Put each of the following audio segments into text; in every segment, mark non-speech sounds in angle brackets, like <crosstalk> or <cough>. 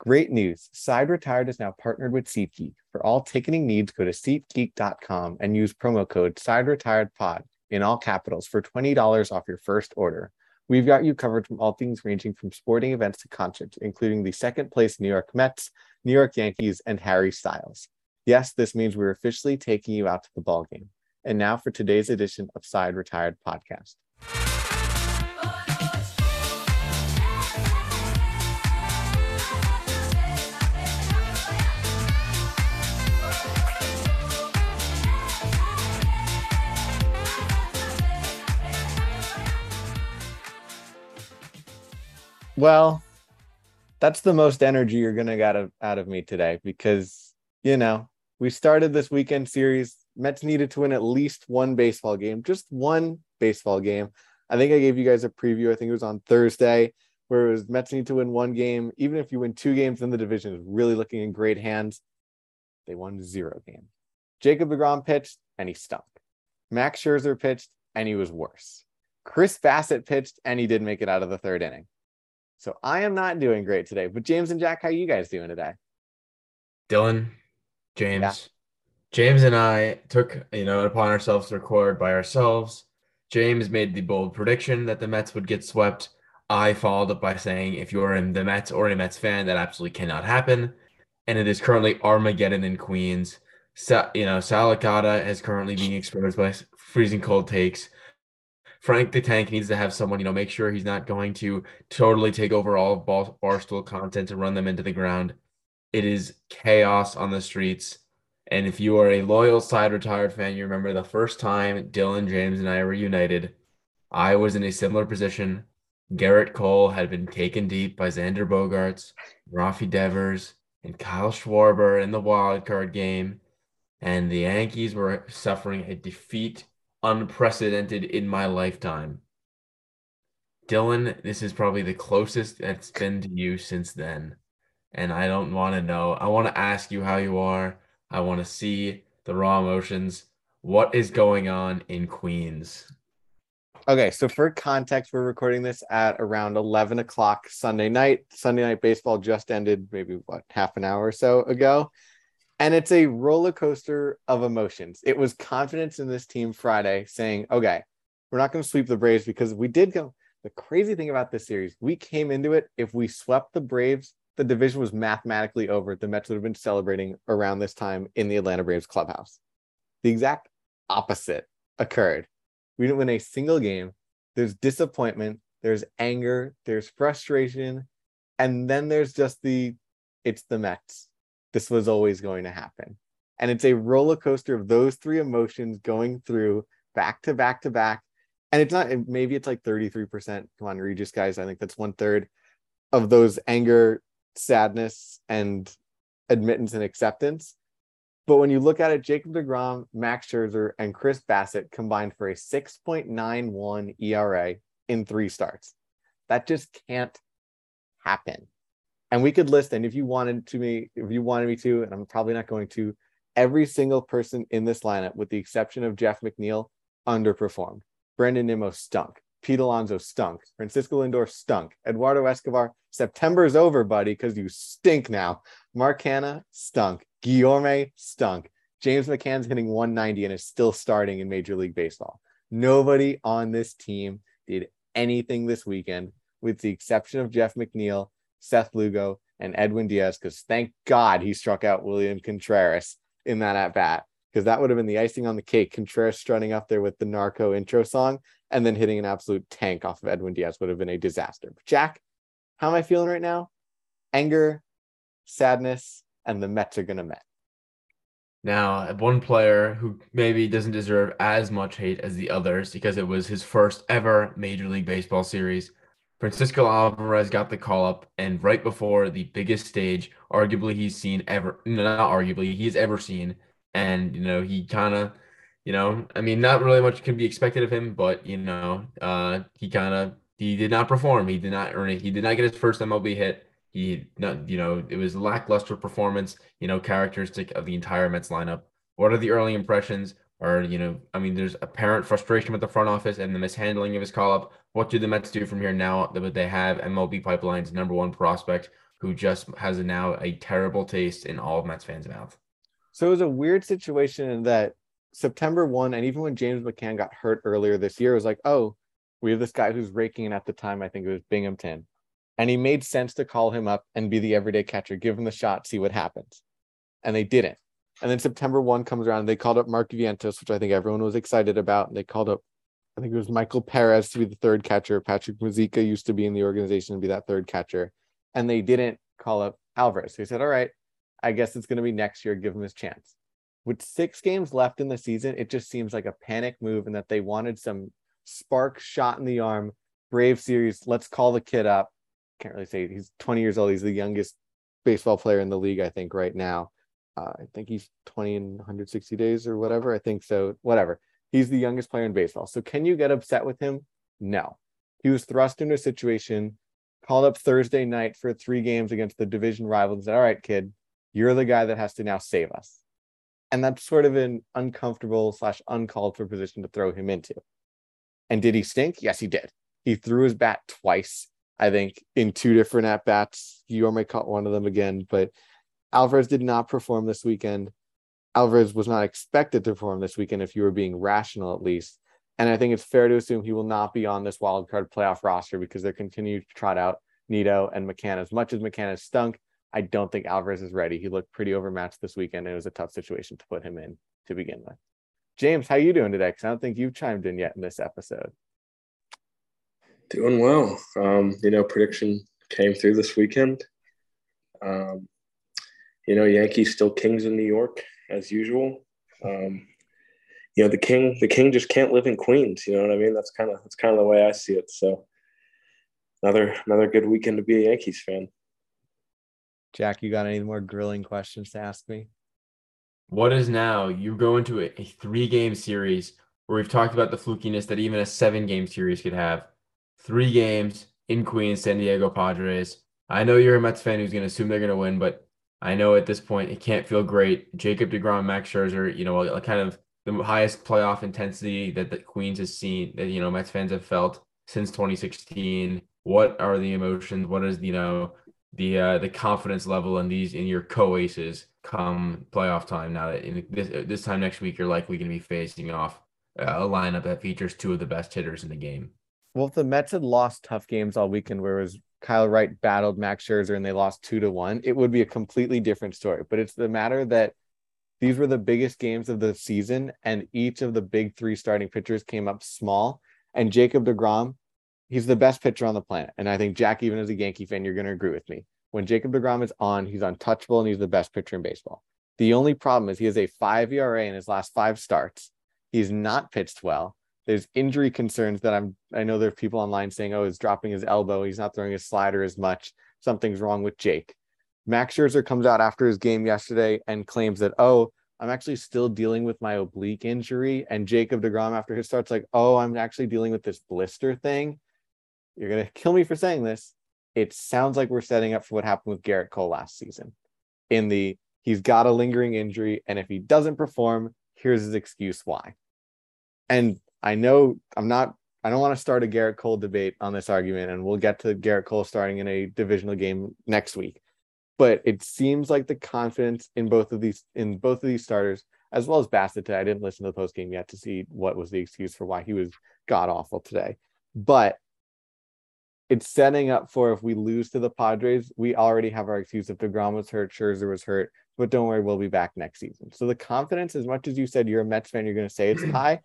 Great news. Side Retired is now partnered with SeatGeek. For all ticketing needs, go to SeatGeek.com and use promo code Side Retired Pod in all capitals for $20 off your first order. We've got you covered from all things ranging from sporting events to concerts, including the second place New York Mets, New York Yankees, and Harry Styles. Yes, this means we're officially taking you out to the ball game. And now for today's edition of Side Retired Podcast. Well, that's the most energy you're gonna get out of, me today because you know we started this weekend series. Mets needed to win at least one baseball game, just one baseball game. I think I gave you guys a preview. I think it was on Thursday where it was Mets need to win one game. Even if you win two games in the division, is really looking in great hands. They won zero games. Jacob DeGrom pitched and he stunk. Max Scherzer pitched and he was worse. Chris Bassitt pitched and he did make it out of the third inning. So I am not doing great today. But James and Jack, how are you guys doing today? Dylan, James, yeah. James and I took, you know, upon ourselves to record by ourselves. James made the bold prediction that the Mets would get swept. I followed up by saying, if you're in the Mets or a Mets fan, that absolutely cannot happen. And it is currently Armageddon in Queens. Sa- you know, Sal Licata is currently being exposed by freezing cold takes. Frank the Tank needs to have someone, you know, make sure he's not going to totally take over all of bar- Barstool content and run them into the ground. It is chaos on the streets. And if you are a loyal side retired fan, you remember the first time Dylan, James, and I were united. I was in a similar position. Gerrit Cole had been taken deep by Xander Bogaerts, Rafi Devers, and Kyle Schwarber in the wild card game. And the Yankees were suffering a defeat unprecedented in my lifetime. Dylan, this is probably the closest that's been to you since then. And I don't want to know. I want to ask you how you are. I want to see the raw emotions. What is going on in Queens? Okay, so for context, we're recording this at around 11 o'clock Sunday night. Sunday night baseball just ended, maybe what, half an hour or so ago. And it's a roller coaster of emotions. It was confidence in this team Friday saying, okay, we're not going to sweep the Braves because we did go. The crazy thing about this series, we came into it. If we swept the Braves, the division was mathematically over. The Mets would have been celebrating around this time in the Atlanta Braves clubhouse. The exact opposite occurred. We didn't win a single game. There's disappointment, there's anger, there's frustration, and then there's just the it's the Mets this was always going to happen. And it's a roller coaster of those three emotions going through back to back to back. And it's not, maybe it's like 33%. Come on, Regis guys. I think that's one third of those anger, sadness, and admittance and acceptance. But when you look at it, Jacob DeGrom, Max Scherzer, and Chris Bassitt combined for a 6.91 ERA in three starts. That just can't happen and we could list and if you wanted to me if you wanted me to and i'm probably not going to every single person in this lineup with the exception of jeff mcneil underperformed. Brandon nimmo stunk. Pete alonso stunk. Francisco lindor stunk. Eduardo escobar september is over buddy because you stink now. Mark Canha stunk. Guillorme stunk. James mccann's hitting 190 and is still starting in major league baseball. Nobody on this team did anything this weekend with the exception of jeff mcneil Seth Lugo, and Edwin Diaz, because thank God he struck out William Contreras in that at bat, because that would have been the icing on the cake. Contreras strutting up there with the narco intro song and then hitting an absolute tank off of Edwin Diaz would have been a disaster. But Jack, how am I feeling right now? Anger, sadness, and the Mets are gonna Met. Now, one player who maybe doesn't deserve as much hate as the others because it was his first ever Major League Baseball series Francisco Alvarez got the call up, and right before the biggest stage, arguably he's seen ever, not arguably, he's ever seen. And, you know, he kind of, you know, I mean, not really much can be expected of him, but, you know, uh, he kind of, he did not perform. He did not earn it. He did not get his first MLB hit. He, not, you know, it was lackluster performance, you know, characteristic of the entire Mets lineup. What are the early impressions? Or, you know, I mean, there's apparent frustration with the front office and the mishandling of his call up. What do the Mets do from here now that they have MLB Pipeline's number one prospect who just has now a terrible taste in all of Mets fans' mouth. So it was a weird situation in that September 1, and even when James McCann got hurt earlier this year, it was like, oh, we have this guy who's raking in at the time, I think it was Binghamton. And he made sense to call him up and be the everyday catcher, give him the shot, see what happens. And they didn't. And then September 1 comes around, they called up Mark Vientos, which I think everyone was excited about. And they called up, I think it was Michael Perez to be the third catcher. Patrick Mazeika used to be in the organization to be that third catcher. And they didn't call up Alvarez. They said, all right, I guess it's going to be next year. Give him his chance. With six games left in the season, it just seems like a panic move and that they wanted some spark shot in the arm, brave series. Let's call the kid up. Can't really say he's 20 years old. He's the youngest baseball player in the league, I think, right now. Uh, I think he's 20 in 160 days or whatever. I think so. Whatever. He's the youngest player in baseball. So can you get upset with him? No. He was thrust into a situation, called up Thursday night for three games against the division rival and said, All right, kid, you're the guy that has to now save us. And that's sort of an uncomfortable slash uncalled for position to throw him into. And did he stink? Yes, he did. He threw his bat twice, I think, in two different at bats. Yorme caught one of them again, but Alvarez did not perform this weekend. Alvarez was not expected to perform this weekend if you were being rational at least. And I think it's fair to assume he will not be on this wildcard playoff roster because they're continuing to trot out Nido and McCann. As much as McCann has stunk, I don't think Alvarez is ready. He looked pretty overmatched this weekend. And it was a tough situation to put him in to begin with. James, how are you doing today? Because I don't think you've chimed in yet in this episode. Doing well. Um, you know, prediction came through this weekend. Um, you know, Yankees still kings in New York as usual. Um, you know, the king, the king just can't live in Queens. You know what I mean? That's kind of that's kind of the way I see it. So, another another good weekend to be a Yankees fan. Jack, you got any more grilling questions to ask me? What is now? You go into a, a three game series where we've talked about the flukiness that even a seven game series could have. Three games in Queens, San Diego Padres. I know you're a Mets fan who's going to assume they're going to win, but I know at this point it can't feel great. Jacob DeGrom, Max Scherzer, you know, kind of the highest playoff intensity that the Queens has seen, that, you know, Mets fans have felt since 2016. What are the emotions? What is, you know, the uh, the confidence level in these in your co-aces come playoff time. Now that in this this time next week, you're likely going to be facing off uh, a lineup that features two of the best hitters in the game. Well, if the Mets had lost tough games all weekend, where it was Kyle Wright battled Max Scherzer and they lost two to one, it would be a completely different story. But it's the matter that these were the biggest games of the season, and each of the big three starting pitchers came up small. And Jacob DeGrom he's the best pitcher on the planet. And I think Jack, even as a Yankee fan, you're going to agree with me. When Jacob DeGrom is on, he's untouchable and he's the best pitcher in baseball. The only problem is he has a five ERA in his last five starts. He's not pitched well. There's injury concerns that I'm. I know there are people online saying, "Oh, he's dropping his elbow. He's not throwing his slider as much. Something's wrong with Jake." Max Scherzer comes out after his game yesterday and claims that, "Oh, I'm actually still dealing with my oblique injury." And Jacob Degrom after his starts like, "Oh, I'm actually dealing with this blister thing." you're to kill me for saying this. It sounds like we're setting up for what happened with Gerrit Cole last season. In the he's got a lingering injury, and if he doesn't perform, here's his excuse why. And I know I'm not, I don't want to start a Gerrit Cole debate on this argument, and we'll get to Gerrit Cole starting in a divisional game next week. But it seems like the confidence in both of these in both of these starters, as well as Bassitt. I didn't listen to the post game yet to see what was the excuse for why he was god awful today. But it's setting up for if we lose to the Padres, we already have our excuse. If DeGrom was hurt, Scherzer was hurt, but don't worry, we'll be back next season. So the confidence, as much as you said you're a Mets fan, you're going to say it's <clears throat> high.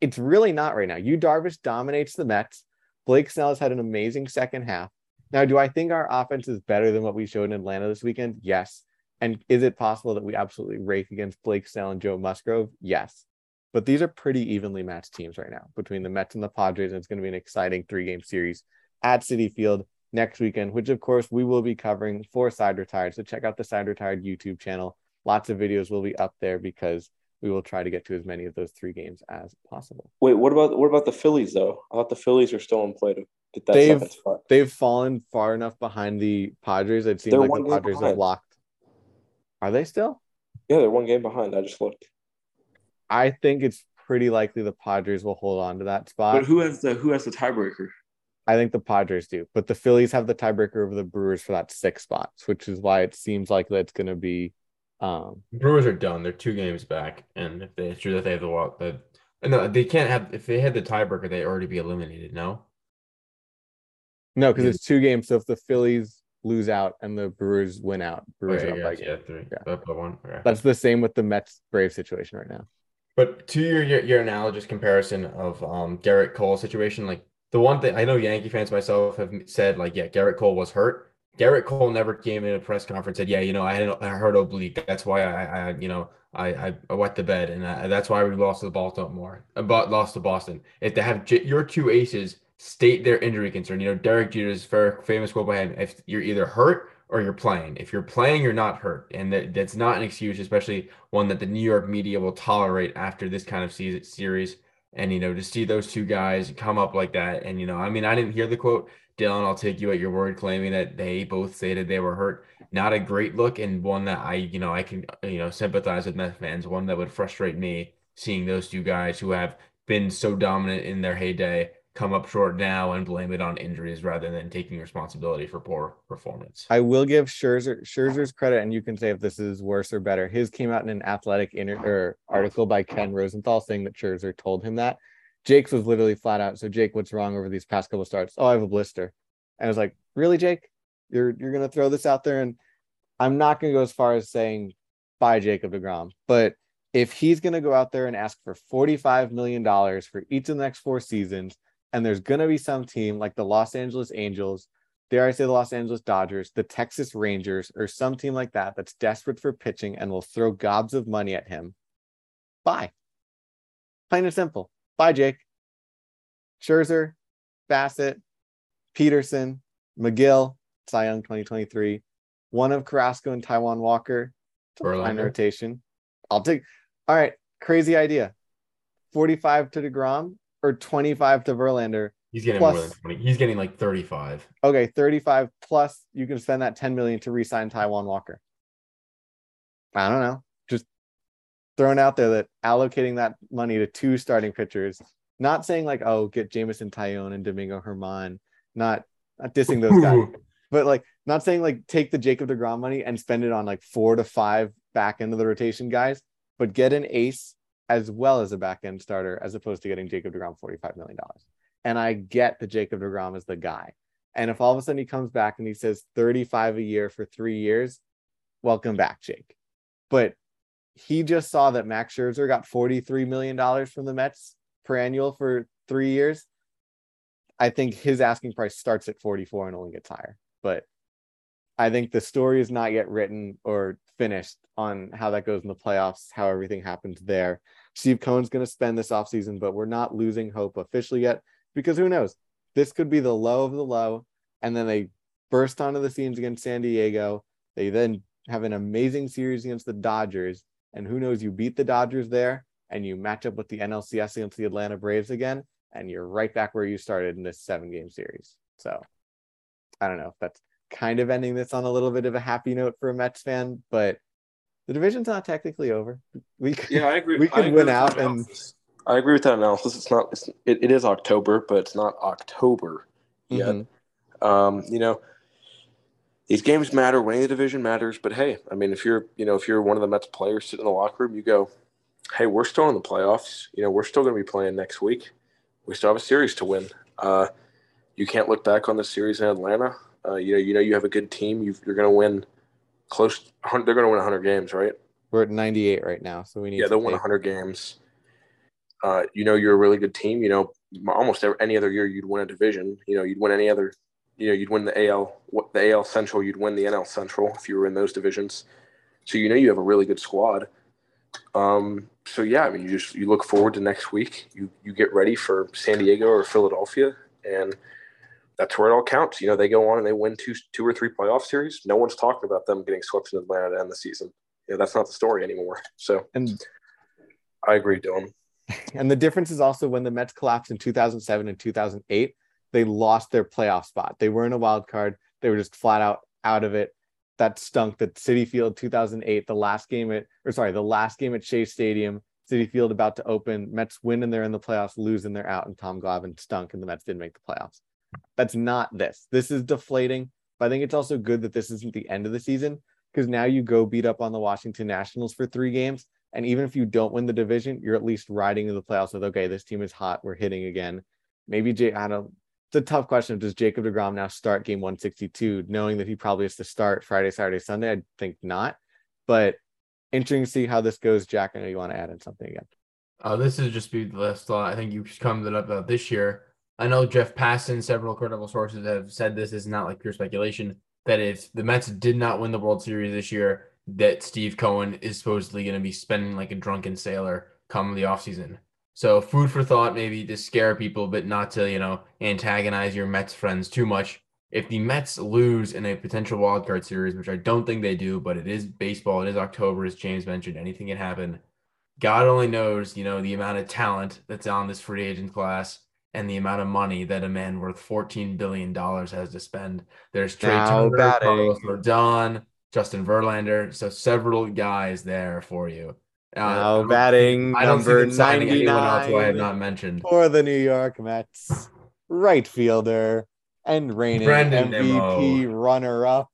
It's really not right now. Yu Darvish dominates the Mets. Blake Snell has had an amazing second half. Now, do I think our offense is better than what we showed in Atlanta this weekend? Yes. And is it possible that we absolutely rake against Blake Snell and Joe Musgrove? Yes. But these are pretty evenly matched teams right now between the Mets and the Padres. And it's going to be an exciting three game series at Citi Field next weekend, which of course we will be covering for Side Retired. So check out the Side Retired YouTube channel. Lots of videos will be up there because we will try to get to as many of those three games as possible. Wait, what about what about the Phillies though? I thought the Phillies are still in play to get that they've, spot. They've fallen far enough behind the Padres. It seems like the Padres have locked. Are they still? Yeah, they're one game behind. I just looked. I think it's pretty likely the Padres will hold on to that spot. But who has the who has the tiebreaker? I think the Padres do, but the Phillies have the tiebreaker over the Brewers for that six spots, which is why it seems like that's going to be. Um, Brewers are done. They're two games back, and if they, it's true that they have the walk, the no, they can't have. If they had the tiebreaker, they'd already be eliminated. No. No, because it's two games. So if the Phillies lose out and the Brewers win out, Brewers Okay, are up yeah, by yeah, three. Yeah. Up by one. Okay. That's the same with the Mets Brave situation right now. But to your, your your analogous comparison of um Gerrit Cole situation, like the one thing I know Yankee fans myself have said, like, yeah, Gerrit Cole was hurt. Gerrit Cole never came in a press conference and said, yeah, you know, I had I heard oblique. That's why I, I you know, I, I wet the bed and I, that's why we lost to the Baltimore, about uh, lost to Boston. If they have your two aces state their injury concern, you know, Derek Jeter's famous quote by him: "If you're either hurt or you're playing. If you're playing, you're not hurt, and that, that's not an excuse, especially one that the New York media will tolerate after this kind of season series. And you know, to see those two guys come up like that, and you know, I mean, I didn't hear the quote, Dylan. I'll take you at your word, claiming that they both stated they were hurt. Not a great look, and one that I, you know, I can, you know, sympathize with Mets fans. One that would frustrate me seeing those two guys who have been so dominant in their heyday come up short now and blame it on injuries rather than taking responsibility for poor performance. I will give Scherzer Scherzer's credit, and you can say if this is worse or better. His came out in an athletic inter- article by Ken Rosenthal saying that Scherzer told him that. Jake's was literally flat out. So Jake, what's wrong over these past couple starts? Oh, I have a blister. And I was like, really, Jake? You're you're gonna throw this out there, and I'm not gonna go as far as saying buy Jacob Degrom, but if he's gonna go out there and ask for 45 million dollars for each of the next four seasons, and there's gonna be some team like the Los Angeles Angels dare I say the Los Angeles Dodgers, the Texas Rangers, or some team like that that's desperate for pitching and will throw gobs of money at him, Bye. Plain and simple. Bye, Jake. Scherzer, Bassitt, Peterson, Megill, Cy Young 2023, one of Carrasco and Taijuan Walker. A rotation. I'll take. All right, crazy idea. 45 to DeGrom or 25 to Verlander He's getting Plus- more than 20. He's getting like 35. Okay, 35 plus you can spend that 10 million to re-sign Taijuan Walker. I don't know. Just throwing out there that allocating that money to two starting pitchers, not saying like, oh, get Jameson Taillon and Domingo Germán, not not dissing those guys, <laughs> but like not saying like take the Jacob DeGrom money and spend it on like four to five back end of the rotation guys, but get an ace as well as a back end starter as opposed to getting Jacob DeGrom $45 million. And I get that Jacob DeGrom is the guy. And if all of a sudden he comes back and he says 35 a year for three years, welcome back, Jake. But he just saw that Max Scherzer got $43 million from the Mets per annual for three years. I think his asking price starts at 44 and only gets higher. But I think the story is not yet written or finished on how that goes in the playoffs, how everything happens there. Steve Cohen's going to spend this offseason, but we're not losing hope officially yet because who knows? This could be the low of the low. And then they burst onto the scenes against San Diego. They then have an amazing series against the Dodgers. And who knows? You beat the Dodgers there and you match up with the NLCS against the Atlanta Braves again, and you're right back where you started in this seven game series. So I don't know if that's kind of ending this on a little bit of a happy note for a Mets fan, but the division's not technically over. We could, Yeah, I agree. we could win out and. I agree with that analysis. It's not. It's, it, it is October, but it's not October yet. Mhm. Um, you know, these games matter. Winning the division matters. But hey, I mean, if you're, you know, if you're one of the Mets players sitting in the locker room, you go, "Hey, we're still in the playoffs. You know, we're still going to be playing next week. We still have a series to win. Uh, you can't look back on the series in Atlanta. Uh, you know, you know, you have a good team. you you're going to win close. They're going to win 100 games, right? we're at 98 right now, so we need Yeah, they'll win 100 games. Uh, you know, you're a really good team. You know, almost every, any other year you'd win a division. You know, you'd win any other. You know, you'd win the AL, what the AL Central. You'd win the NL Central if you were in those divisions. So you know you have a really good squad. Um, so yeah, I mean, you just you look forward to next week. You you get ready for San Diego or Philadelphia, and that's where it all counts. You know, they go on and they win two two or three playoff series. No one's talking about them getting swept in Atlanta to end the season. Yeah, that's not the story anymore. So and I agree, Dylan. <laughs> And the difference is also when the Mets collapsed in 2007 and 2008, they lost their playoff spot. They weren't a wild card. They were just flat out out of it. That stunk. That Citi Field 2008, the last game at, or sorry, the last game at Shea Stadium, Citi Field about to open. Mets win and they're in the playoffs, lose and they're out. And Tom Glavine stunk and the Mets didn't make the playoffs. That's not this. This is deflating. But I think it's also good that this isn't the end of the season because now you go beat up on the Washington Nationals for three games. And even if you don't win the division, you're at least riding in the playoffs with, okay, this team is hot. We're hitting again. Maybe Jay, I don't, it's a tough question. Does Jacob DeGrom now start game 162, knowing that he probably has to start Friday, Saturday, Sunday? I think not. But interesting to see how this goes. Jack, I know you want to add in something again. Uh, this is just be the last thought. I think you summed it up about this year. I know Jeff Passan, several credible sources have said this is not like pure speculation that if the Mets did not win the World Series this year, that Steve Cohen is supposedly going to be spending like a drunken sailor come the offseason. So food for thought, maybe to scare people, but not to, you know, antagonize your Mets friends too much. If the Mets lose in a potential wild card series, which I don't think they do, but it is baseball, it is October, as James mentioned, anything can happen. God only knows, you know, the amount of talent that's on this free agent class and the amount of money that a man worth $14 billion has to spend. There's Trea Turner, Carlos Rodon, Justin Verlander. So several guys there for you. Uh, now batting I don't number see 99 else who I have not mentioned. For the New York Mets, right fielder and reigning Brandon MVP runner-up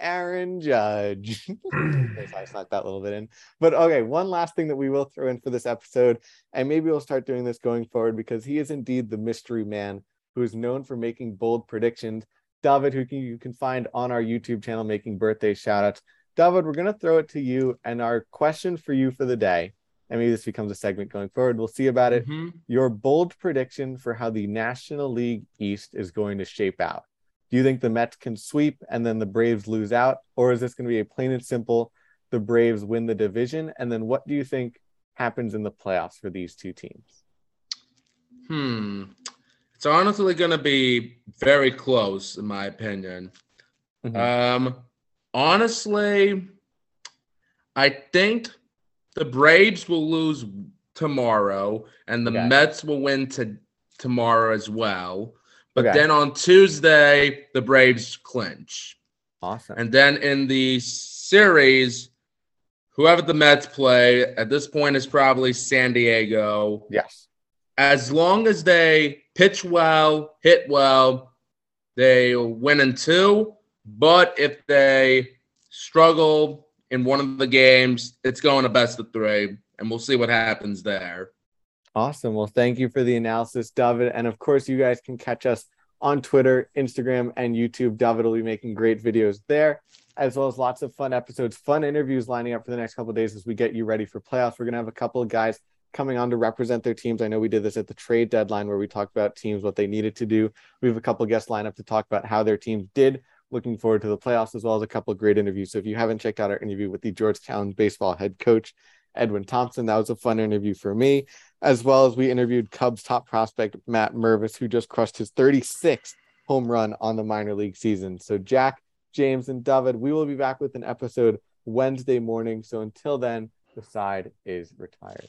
Aaron Judge. <laughs> I <clears throat> snuck that little bit in. But okay, one last thing that we will throw in for this episode, and maybe we'll start doing this going forward because he is indeed the mystery man who is known for making bold predictions. David, who can, you can find on our YouTube channel making birthday shout outs. David, we're going to throw it to you. And our question for you for the day, and maybe this becomes a segment going forward, we'll see about it. Mm-hmm. Your bold prediction for how the National League East is going to shape out. Do you think the Mets can sweep and then the Braves lose out? Or is this going to be a plain and simple the Braves win the division? And then what do you think happens in the playoffs for these two teams? Hmm. It's honestly going to be very close, in my opinion. Mm-hmm. Um, honestly, I think the Braves will lose tomorrow, and the okay. Mets will win to tomorrow as well. But okay. then on Tuesday, the Braves clinch. Awesome. And then in the series, whoever the Mets play at this point is probably San Diego. Yes. As long as they pitch well, hit well, they win in two. But if they struggle in one of the games, it's going to best of three, and we'll see what happens there. Awesome. Well, thank you for the analysis, David. And of course, you guys can catch us on Twitter, Instagram, and YouTube. David will be making great videos there, as well as lots of fun episodes, fun interviews lining up for the next couple days as we get you ready for playoffs. We're going to have a couple of guys coming on to represent their teams. I know we did this at the trade deadline where we talked about teams, what they needed to do. We have a couple guests lined up to talk about how their teams did. Looking forward to the playoffs as well as a couple of great interviews. So if you haven't checked out our interview with the Georgetown baseball head coach, Edwin Thompson, that was a fun interview for me as well as we interviewed Cubs top prospect Matt Mervis, who just crushed his 36th home run on the minor league season. So, Jack, James, and David, we will be back with an episode Wednesday morning. So, until then, the side is retired.